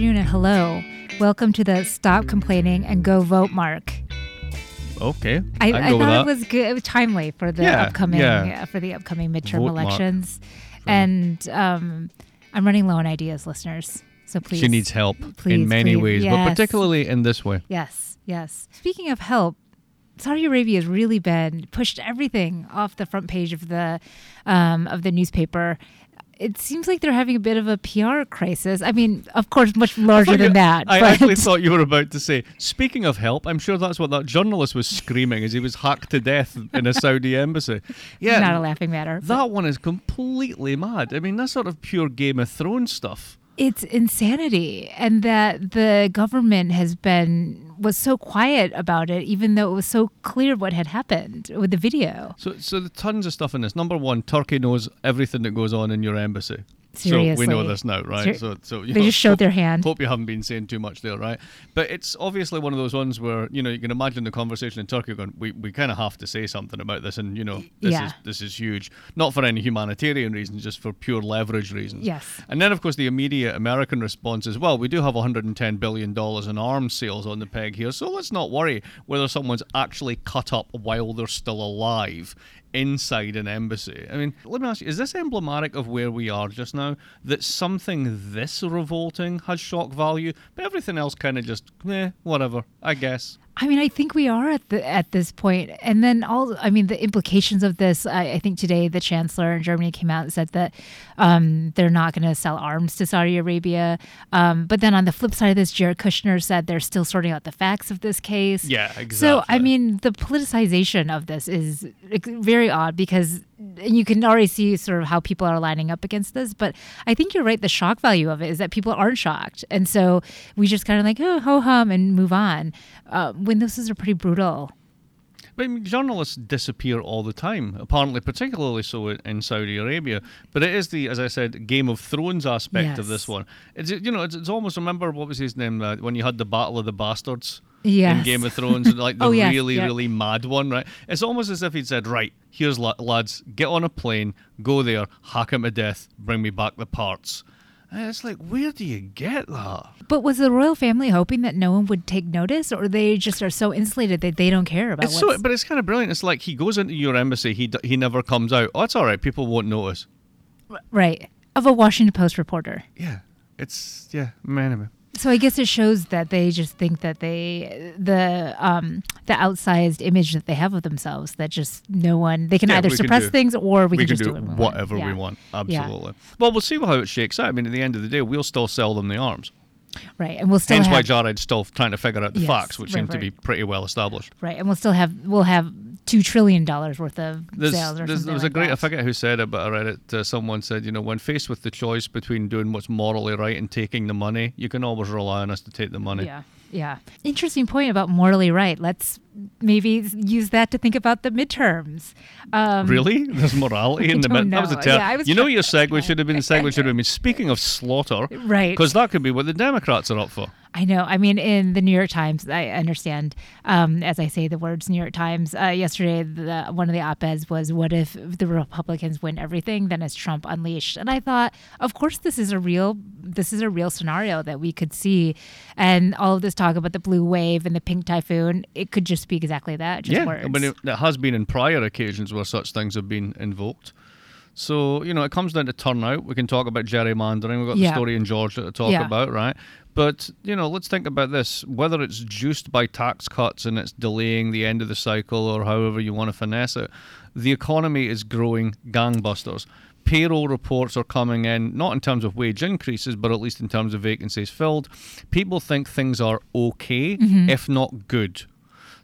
afternoon, and hello. Welcome to the Stop Complaining and Go Vote Mark. Okay, I, I with thought it was good. It was timely for the Yeah, upcoming yeah. uh, for the upcoming midterm Vote elections, and um, I'm running low on ideas, listeners. So please, She needs help please, in many please. ways, but particularly in this way. Yes, yes. Speaking of help, Saudi Arabia has really been pushed everything off the front page of the um, of the newspaper. It seems like they're having a bit of a PR crisis. I mean, of course, much larger than you- that. I but actually thought you were about to say, speaking of help, I'm sure that's what that journalist was screaming as he was hacked to death in a Saudi embassy. Yeah, not a laughing matter. but that one is completely mad. I mean, that's sort of pure Game of Thrones stuff. It's insanity, and that the government has been was so quiet about it, even though it was so clear what had happened with the video. So, so there's tons of stuff in this. Number one, Turkey knows everything that goes on in your embassy. So we know this now, right? Ser- so, so you They know, just showed hope- their hand. Hope you haven't been saying too much there, right? But it's obviously one of those ones where you know you can imagine the conversation in Turkey going, we, we kind of have to say something about this, and you know this Yeah. is this is huge, not for any humanitarian reasons, just for pure leverage reasons. Yes. And then of course the immediate American response is, well, we do have 110 billion dollars in arms sales on the peg here, so let's not worry whether someone's actually cut up while they're still alive inside an embassy. I mean, let me ask you, is this emblematic of where we are just now? That something this revolting has shock value, but everything else kind of just, eh, whatever, I guess. I mean, I think we are at the at this point, and then all. I mean, the implications of this. I, I think today the chancellor in Germany came out and said that um, they're not going to sell arms to Saudi Arabia. Um, but then on the flip side of this, Jared Kushner said they're still sorting out the facts of this case. Yeah, exactly. So I mean, the politicization of this is very odd because you can already see sort of how people are lining up against this. But I think you're right. The shock value of it is that people aren't shocked, and so we just kind of like oh ho hum and move on. Uh, when this is a pretty brutal. But I mean, journalists disappear all the time, apparently, particularly so in- Saudi Arabia. But it is the, as I said, Game of Thrones aspect of this one. It's you know, it's, it's almost remember what was his name uh, when you had the Battle of the Bastards. In Game of Thrones, like the Oh, yes, really, yeah. really mad one, right? It's almost as if he'd said, "Right, here's la- lads, get on a plane, go there, hack him to death, bring me back the parts." And it's like, where do you get that? But was the royal family hoping that no one would take notice, or they just are so insulated that they don't care about It's what's so, but it's kind of brilliant. It's like he goes into your embassy, he d- he never comes out. Oh, it's all right. People won't notice. right of a Washington Post reporter. Yeah, it's yeah, man. So I guess it shows that they just think that they the um the outsized image that they have of themselves that just no one they can Yeah, either we can suppress do- things or we, we can can just do do, what we whatever want. we Yeah. want. Yeah. Absolutely. Well, we'll see how it shakes out. I mean, at the end of the day, we'll still sell them the arms. Right, and we'll still Hence why Jared's still trying to figure out the Yes, facts, which right, seem to be pretty well established. right, and we'll still have we'll have two trillion dollars worth of There's, sales or there's, something there was like a great, I forget who said it, but I read it. Uh, someone said, you know, when faced with the choice between doing what's morally right and taking the money, you can always rely on us to take the money. Yeah, yeah. Interesting point about morally right. Let's maybe use that to think about the midterms. Um, Really? There's morality in I the don't mid. That was a know. Yeah, was You know, your segue should have been the segue should have been speaking of slaughter, Right. Because that could be what the Democrats are up for. I know. I mean, in the New York Times, I understand um, as I say the words New York Times. Uh, yesterday, the, one of the op eds was, "What if the Republicans win everything? Then is Trump unleashed?" And I thought, of course, this is a real, this is a real scenario that we could see, and all of this talk about the blue wave and the pink typhoon, it could just be exactly that, just yeah, words. I mean, it, it has been in prior occasions where such things have been invoked. So, you know, it comes down to turnout. We can talk about gerrymandering. We've got Yeah. the story in Georgia to talk Yeah. about, right? But, you know, let's think about this. Whether it's juiced by tax cuts and it's delaying the end of the cycle or however you want to finesse it, the economy is growing gangbusters. Payroll reports are coming in, not in terms of wage increases, but at least in terms of vacancies filled. People think things are okay, mm-hmm. if not good.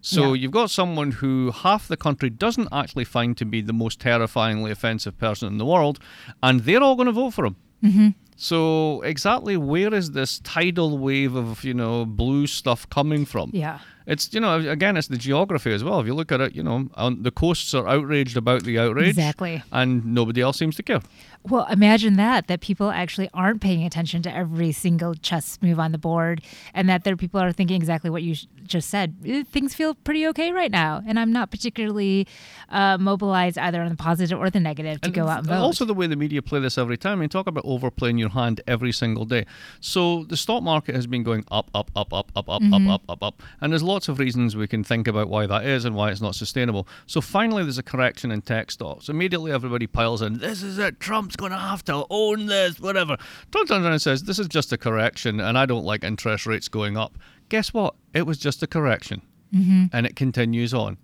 So. Yeah. you've got someone who half the country doesn't actually find to be the most terrifyingly offensive person in the world, and they're all going to vote for him. Mm-hmm. So exactly where is this tidal wave of you know blue stuff coming from? yeah. It's you know again it's the geography as well. If you look at it, you know on, the coasts are outraged about the outrage, Exactly. and nobody else seems to care. Well, imagine that that people actually aren't paying attention to every single chess move on the board, and that there people are thinking exactly what you just said. Eh, things feel pretty okay right now, and I'm not particularly uh, mobilized either on the positive or the negative to And go out and vote. Also, the way the media play this every time. I mean, talk about overplaying your hand every single day. So the stock market has been going up, up, up, up, up, up, Mm-hmm. up, up, up, up, and there's lots of reasons we can think about why that is and why it's not sustainable. So finally, there's a correction in tech stocks. Immediately, everybody piles in. This is it. Trump's going to have to own this. Whatever. Trump turns around and says, "This is just a correction, and I don't like interest rates going up." Guess what? It was just a correction, Mm-hmm. and it continues on.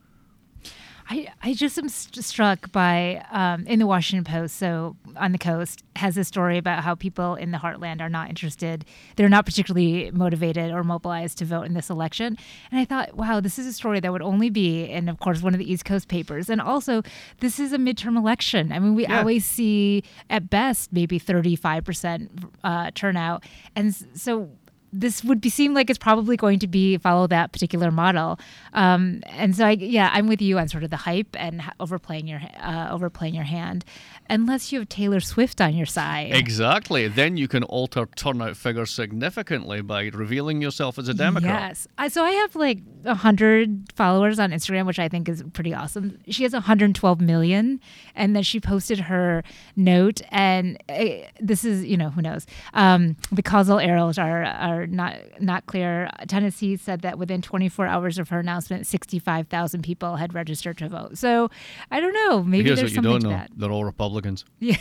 I, I just am st- struck by um, in the Washington Post, so on the coast, has a story about how people in the heartland are not interested. They're not particularly motivated or mobilized to vote in this election. And I thought, wow, this is a story that would only be in, of course, one of the East Coast papers. And also, this is a midterm election. I mean, we Yeah. always see at best maybe 35% uh, turnout. And so this would be seem like it's probably going to be follow that particular model. Um, and so I, yeah, I'm with you on sort of the hype and overplaying your uh, overplaying your hand, unless you have Taylor Swift on your side. Exactly. Then you can alter turnout figures significantly by revealing yourself as a Democrat. Yes. I, so I have like 100 followers on Instagram, which I think is pretty awesome. She has 112 million. And then she posted her note. And uh, this is, you know, who knows? Um, the causal errors are, are not, not clear. Tennessee said that within 24 hours of her announcement, 65,000 people had registered to vote. So I don't know. Maybe Here's there's what you don't know: that. they're all Republicans. Yeah.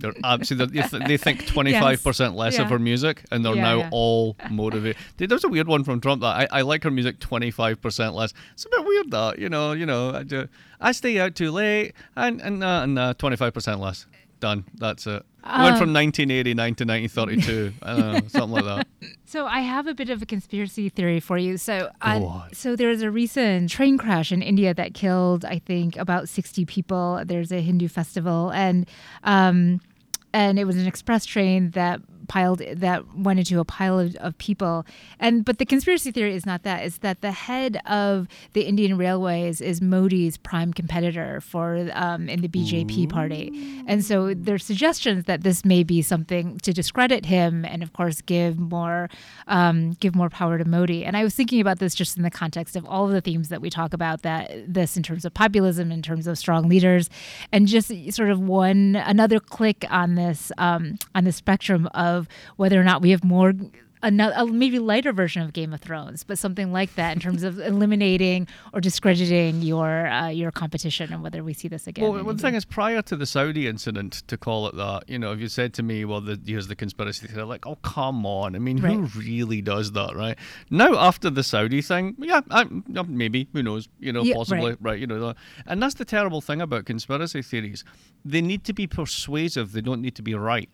They're absolutely. They, think twenty five percent less of her music, and they're Yeah, now yeah. all motivated. There's a weird one from Trump that I, I like her music twenty five percent less. It's a bit weird that you know, you know, I, do, I stay out too late, and and uh, and twenty five percent less. Done. That's it. Went Um, from 1989 to 1932. I don't know, something like that. So I have a bit of a conspiracy theory for you. So, on. so there was a recent train crash in India that killed, I think, about sixty people. There's a Hindu festival, and um, and it was an express train that piled that went into a pile of, of people. And but the conspiracy theory is not that; it's that the head of the Indian Railways is Modi's prime competitor for um, in the BJP party, and so there's suggestions that this may be something to discredit him, and of course give more um, give more power to Modi. And I was thinking about this just in the context of all of the themes that we talk about that this in terms of populism, in terms of strong leaders, and just sort of one another click on this um, on the spectrum of whether or not we have more another a maybe lighter version of Game of Thrones, but something like that in terms of eliminating or discrediting your uh, your competition, and whether we see this again. Well, the thing is, prior to the Saudi incident, to call it that, you know, if you said to me, well, the, here's the conspiracy theory, like, oh, come on. I mean, Right. who really does that, right? Now, after the Saudi thing, yeah, I, maybe, who knows, you know, Yeah, possibly, right. right. you know. And that's the terrible thing about conspiracy theories. They need to be persuasive, they don't need to be right.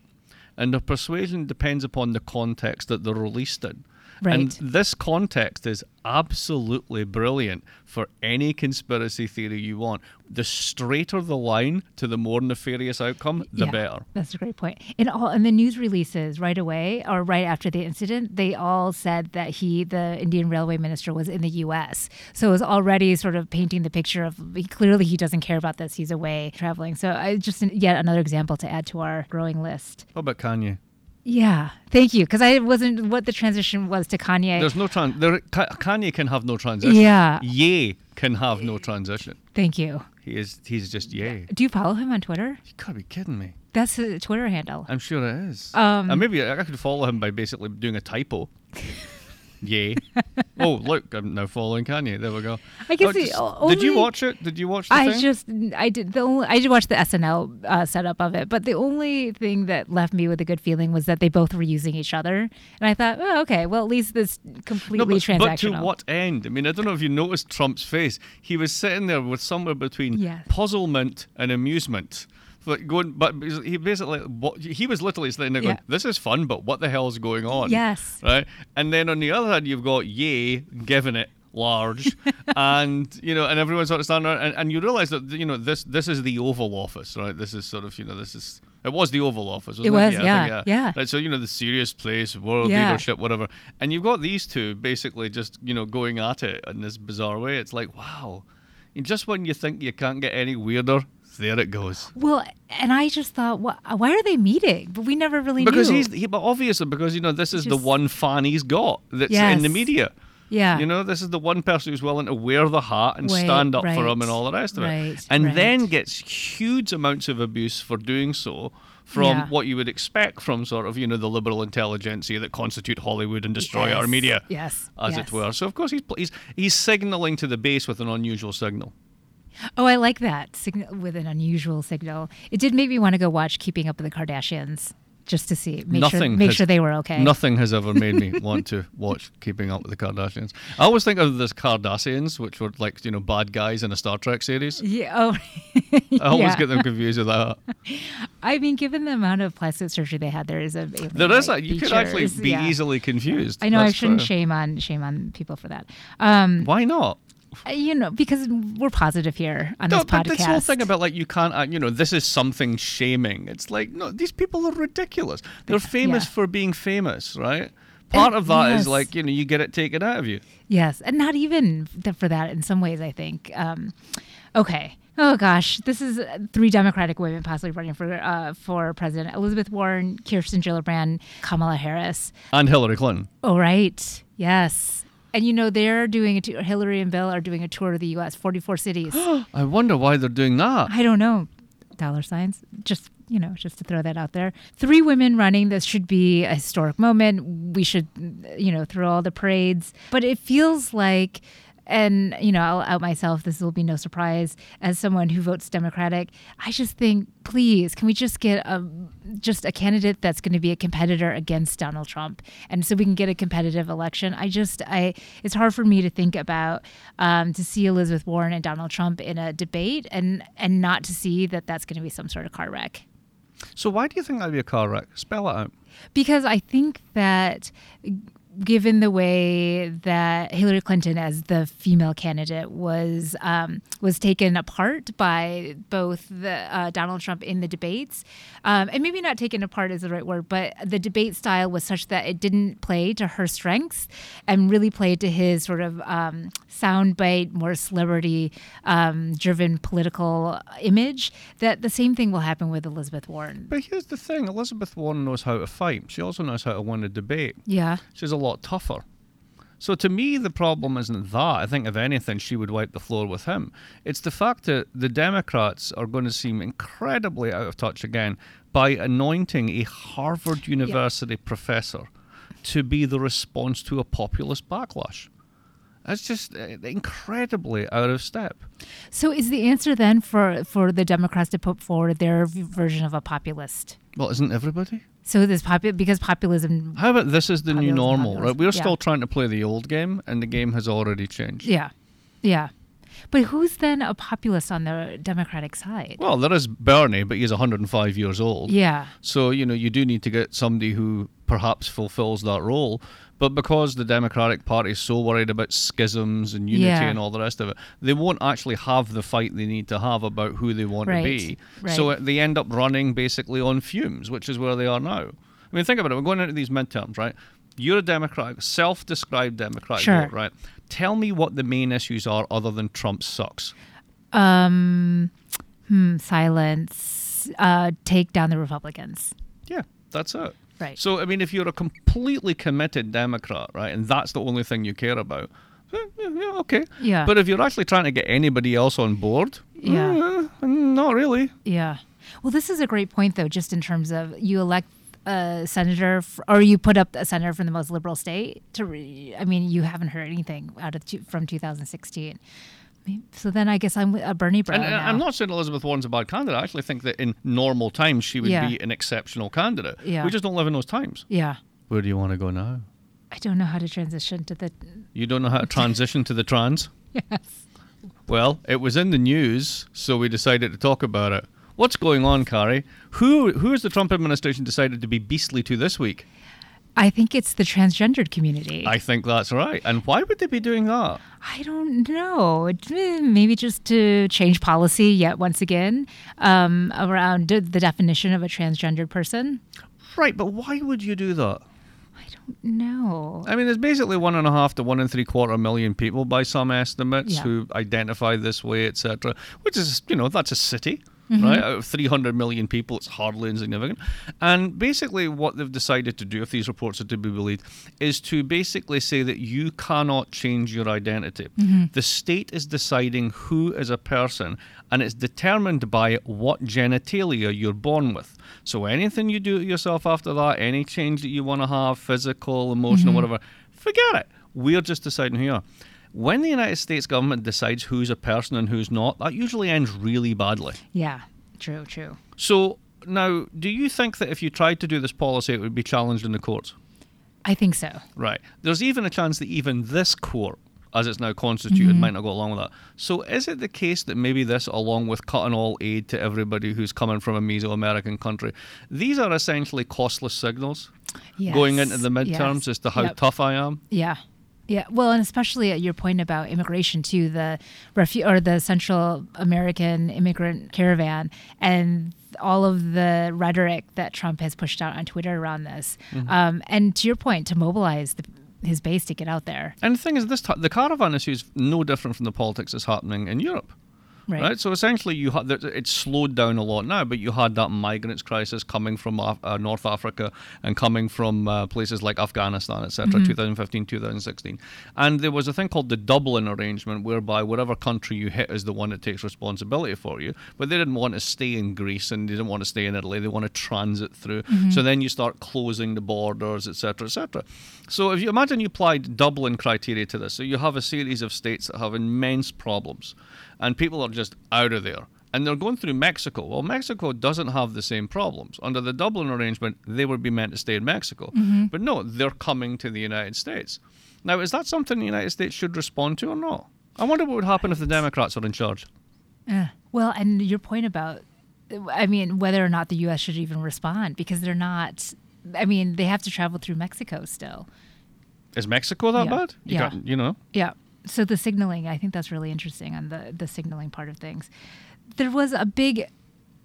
And the persuasion depends upon the context that they're released in. And this context is absolutely brilliant for any conspiracy theory you want. The straighter the line to the more nefarious outcome, the Yeah, better. That's a great point. In all in the news releases right away or right after the incident, they all said that he, the Indian Railway Minister, was in the U.S. So it was already sort of painting the picture of clearly he doesn't care about this. He's away traveling. So I just yet another example to add to our growing list. What about Kanye? Yeah, thank you, because I wasn't what the transition was to Kanye. There's no tran. There, Kanye can have no transition. Yeah. Ye can have no transition. Thank you. He is. He's just ye. Do you follow him on Twitter? You gotta be kidding me. That's his Twitter handle. I'm sure it is. Um, and maybe I could follow him by basically doing a typo. Yay. oh, look, I'm now following Kanye. There we go. I guess Oh, just- o- did you watch it? Did you watch the I thing? just I did the only I did watch the SNL uh, setup of it, but the only thing that left me with a good feeling was that they both were using each other, and I thought, oh, okay, well at least this completely No, but, but to what end? I mean, I don't know if you noticed Trump's face. He was sitting there with somewhere between Yes. puzzlement and amusement. Like going, but he basically, what, he was literally sitting there going, Yeah. "This is fun, but what the hell is going on?" Yes. right. And then on the other hand, you've got Ye giving it large, and you know, and everyone's sort of standing there, and, and you realise that you know this this is the Oval Office, right? This is sort of you know this is. It was the Oval Office. Wasn't It was, I yeah, think, yeah. Right, so you know the serious place, world Yeah. leadership, whatever. And you've got these two basically just you know going at it in this bizarre way. It's like wow, And just when you think you can't get any weirder, there it goes. Well, and I just thought, wh- why are they meeting? But we never really Because knew. he's, he, but obviously, because, you know, this is the one fan he's got that's in the media. yeah. You know, this is the one person who's willing to wear the hat and Wait, stand up for him and all the rest of it. and right. then gets huge amounts of abuse for doing so from Yeah. what you would expect from sort of, you know, the liberal intelligentsia that constitute Hollywood and destroy our media. Yes. As yes. it were. So, of course, he's, he's, he's signaling to the base with an unusual signal. Oh, I like that signal with an unusual signal. It did make me want to go watch Keeping Up with the Kardashians just to see, make sure, make has- sure they were okay. Nothing has ever made me want to watch Keeping Up with the Kardashians. I always think of this Cardassians, which were like, you know, bad guys in a Star Trek series. Yeah. Oh. I always yeah. get them confused with that. I mean, given the amount of plastic surgery they had, there is a There is a, you could actually be yeah. easily confused. I know I shouldn't true. shame on shame on people for that. Um, Why not? Uh, you know, because we're positive here on No, this but podcast. this whole thing about like you can't, uh, you know, this is something shaming. It's like no, these people are ridiculous. They're famous Yeah. for being famous, right? Part of that is yes. like you know you get it taken out of you. Yes, and not even for that. In some ways, I think. Um, okay. Oh gosh, this is uh, three Democratic women possibly running for uh, for president: Elizabeth Warren, Kirsten Gillibrand, Kamala Harris. And Hillary Clinton. Oh right, yes. And you know they're doing a tour. Hillary and Bill are doing a tour of the U.S. Forty-four cities. I wonder why they're doing that. I don't know. Dollar signs. Just you know, just to throw that out there. Three women running. This should be a historic moment. We should, you know, throw all the parades. But it feels like, and you know, I'll out myself. This will be no surprise as someone who votes Democratic. I just think, please, can we just get a just a candidate that's going to be a competitor against Donald Trump, and so we can get a competitive election. I just, I, it's hard for me to think about um, to see Elizabeth Warren and Donald Trump in a debate, and and not to see that that's going to be some sort of car wreck. So why do you think that'd be a car wreck? Spell it out. because I think that given the way that Hillary Clinton as the female candidate was um, was taken apart by both the uh, Donald Trump in the debates, um, and maybe not taken apart is the right word, but the debate style was such that it didn't play to her strengths and really played to his sort of um, soundbite, more celebrity um, driven political image. That the same thing will happen with Elizabeth Warren. But here's the thing: Elizabeth Warren knows how to fight. She also knows how to win a debate. Yeah. She's a lot tougher. So to me, the problem isn't that. I think if anything, she would wipe the floor with him. It's the fact that the Democrats are going to seem incredibly out of touch again by anointing a Harvard University professor to be the response to a populist backlash. That's just uh, incredibly out of step. So is the answer then for for the Democrats to put forward their version of a populist? Well, isn't everybody? So this popu- because populism, How about this is the new Populism, normal, right? We're yeah. still trying to play the old game, and the game has already changed. yeah, yeah. But who's then a populist on the Democratic side? Well, there is Bernie, but he's 105 years old. Yeah, So, you know, you do need to get somebody who perhaps fulfills that role. But because the Democratic Party is so worried about schisms and unity Yeah. and all the rest of it, they won't actually have the fight they need to have about who they want Right, to be. right. So uh, they end up running basically on fumes, which is where they are now. I mean, think about it. We're going into these midterms, right? You're a Democrat, self described Democrat, Sure. vote, right? Tell me what the main issues are other than Trump sucks. um, hmm, silence, uh, take down the Republicans. Yeah, that's it. Right. So, I mean, if you're a completely committed Democrat, right, and that's the only thing you care about, eh, yeah, yeah, okay. Yeah. But if you're actually trying to get anybody else on board, Yeah. eh, not really. Yeah. Well, this is a great point, though, just in terms of you elect a senator, f- or you put up a senator from the most liberal state. To, re- I mean, you haven't heard anything out of two, from 2016. Maybe- So then, I guess I'm a uh, Bernie bro And, and uh, now. I'm not saying Elizabeth Warren's a bad candidate. I actually think that in normal times she would Yeah. be an exceptional candidate. Yeah. We just don't live in those times. Yeah. Where do you want to go now? I don't know how to transition to the. You don't know how to transition to the trans? Yes. Well, it was in the news, so we decided to talk about it. What's going on, Carrie? Who who has the Trump administration decided to be beastly to this week? I think it's the transgendered community. I think that's right. And why would they be doing that? I don't know. Maybe just to change policy yet once again um, around the definition of a transgendered person. Right, but why would you do that? I don't know. I mean, there's basically one and a half to one and three quarter million people by some estimates Yeah. who identify this way, etc. Which is, you know, that's a city. Mm-hmm. right? Uh, Out of 300 million people, it's hardly insignificant. And basically, what they've decided to do, if these reports are to be believed, is to basically say that you cannot change your identity. Mm-hmm. The state is deciding who is a person, and it's determined by what genitalia you're born with. So anything you do to yourself after that, any change that you want to have, physical, emotional, mm-hmm. whatever, forget it. We're just deciding who you are. When the United States government decides who's a person and who's not, that usually ends really badly. Yeah. True. True. So now, do you think that if you tried to do this policy, it would be challenged in the courts? I think so. Right. There's even a chance that even this court, as it's now constituted, mm-hmm. might not go along with that. So is it the case that maybe this, along with cutting all aid to everybody who's coming from a Mesoamerican country, these are essentially costless signals going into the midterms yes. as to how Yep. tough I am? Yeah. Yeah, well, and especially at your point about immigration too, the refu- or the Central American immigrant caravan, and all of the rhetoric that Trump has pushed out on Twitter around this, Mm-hmm. um, and to your point, to mobilize the, his base to get out there, And the thing is, this t- the caravan issue is no different from the politics that's happening in Europe. Right? Right. So essentially, you had it's slowed down a lot now, but you had that migrants crisis coming from Af- uh, North Africa and coming from uh, places like Afghanistan, etc. 2015, 2016, and there was a thing called the Dublin Arrangement, whereby whatever country you hit is the one that takes responsibility for you. But they didn't want to stay in Greece and they didn't want to stay in Italy. They want to transit through. So then you start closing the borders, etc., etc. So if you imagine you applied Dublin criteria to this, so you have a series of states that have immense problems, and people are just out of there. And they're going through Mexico. Well, Mexico doesn't have the same problems. Under the Dublin arrangement, they would be meant to stay in Mexico. But no, they're coming to the United States. Now, is that something the United States should respond to or not? I wonder what would happen if the Democrats are in charge. Uh, well, and your point about, I mean, whether or not the U.S. should even respond because they're not. I mean, they have to travel through Mexico still. Is Mexico that Yeah. bad? You Yeah. can't- you know. Yeah. So the signaling, I think that's really interesting on the the signaling part of things. There was a big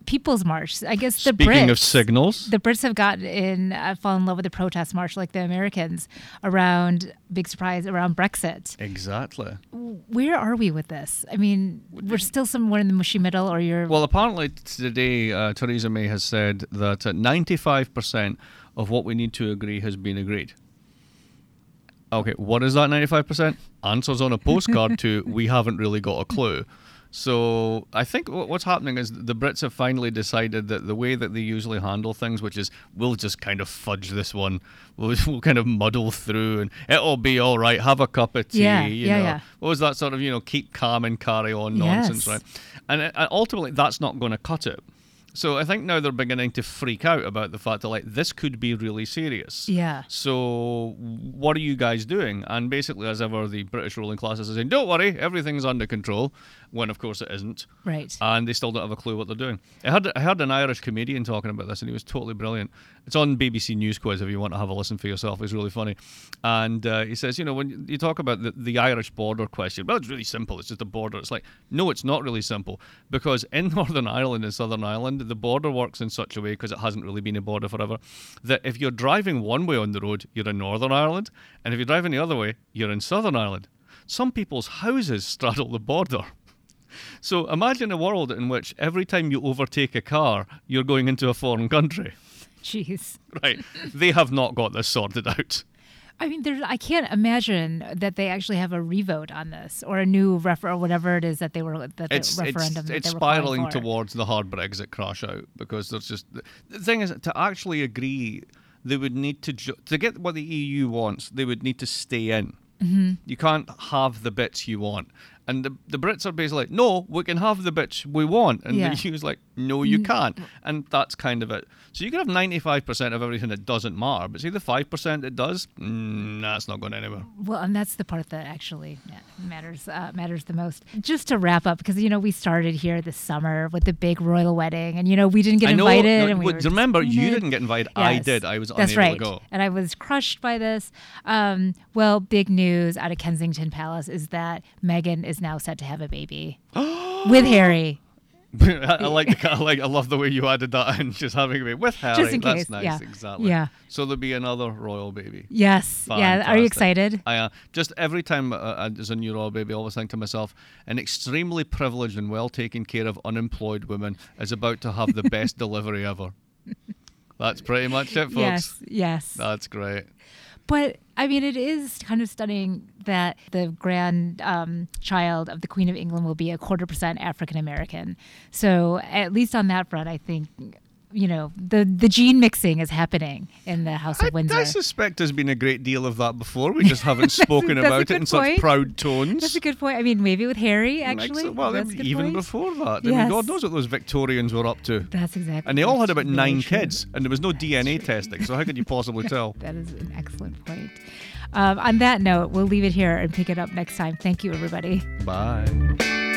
people's march. I guess the Speaking Brits, of signals, the Brits have gotten in, uh, fallen in love with the protest march like the Americans around big surprise around Brexit. exactly. Where are we with this? I mean, we're still somewhere in the mushy middle, or you're Well, apparently today, uh, Theresa May has said that uh, 95% of what we need to agree has been agreed. Okay, what is that 95%? Answers on a postcard to we haven't really got a clue. So I think what's happening is the Brits have finally decided that the way that they usually handle things, which is we'll just kind of fudge this one, we'll, we'll kind of muddle through, and it'll be all right. Have a cup of tea. Yeah, you yeah, know. yeah. What was that sort of you know keep calm and carry on nonsense, Yes. right? And uh, ultimately, that's not going to cut it. So I think now they're beginning to freak out about the fact that like this could be really serious. yeah. So what are you guys doing? And basically, as ever, the British ruling class is saying, "Don't worry, everything's under control," when of course it isn't. Right. And they still don't have a clue what they're doing. I heard I heard an Irish comedian talking about this, and he was totally brilliant. It's on BBC News Quiz if you want to have a listen for yourself. It's really funny. And uh, he says, you know, when you talk about the, the Irish border question, well, it's really simple. It's just a border. It's like, no, it's not really simple because in Northern Ireland and Southern Ireland, the border works in such a way because it hasn't really been a border forever that if you're driving one way on the road, you're in Northern Ireland, and if you're driving the other way, you're in Southern Ireland. Some people's houses straddle the border. So imagine a world in which every time you overtake a car, you're going into a foreign country. Jeez. Right. they have not got this sorted out. I mean, there's. I can't imagine that they actually have a revote on this or a new refer or whatever it is that they were that the It's referendum. it's, it's spiraling towards the hard Brexit crash out because there's just the thing is to actually agree they would need to ju- to get what the EU wants they would need to stay in. Mm-hmm. You can't have the bits you want. And the, the Brits are basically like, no, we can have the bits we want. And Yeah. the EU's like, no, you can't. And that's kind of it. So you can have 95% of everything that doesn't matter, but see the 5% that does, mm, that's not going anywhere. Well, and that's the part that actually matters uh, matters the most. Just to wrap up, because you know we started here this summer with the big royal wedding, and you know we didn't get I know. invited. no, and we remember, you didn't get invited. I did. I was That's unable right. to go. And I was crushed by this. Um, well, big news out of Kensington Palace is that Meghan is now set to have a baby with Harry. I, I like the, I like I love the way you added that and just having a baby with Harry. Just in That's case, nice, yeah. exactly. Yeah. So there'll be another royal baby. Yes. Yeah. Are you excited? I uh, just every time uh, uh, there's a new royal baby, I always think to myself, an extremely privileged and well taken care of unemployed woman is about to have the best delivery ever. That's pretty much it, folks. Yes. Yes. That's great. But I mean, it is kind of stunning that the grand um, child of the Queen of England will be a quarter percent African American. So at least on that front, I think you know the the gene mixing is happening in the House of I, Windsor. I suspect there's been a great deal of that before. We just haven't spoken that's about it in such proud tones. That's a good point. I mean, maybe with Harry, actually. Excellent. Well, That's even point. before that, I mean, God knows what those Victorians were up to. That's exactly. And they all had about nine true. kids, and there was no DNA testing. So how could you possibly tell? That is an excellent point. Um, on that note, we'll leave it here and pick it up next time. Thank you, everybody. Bye.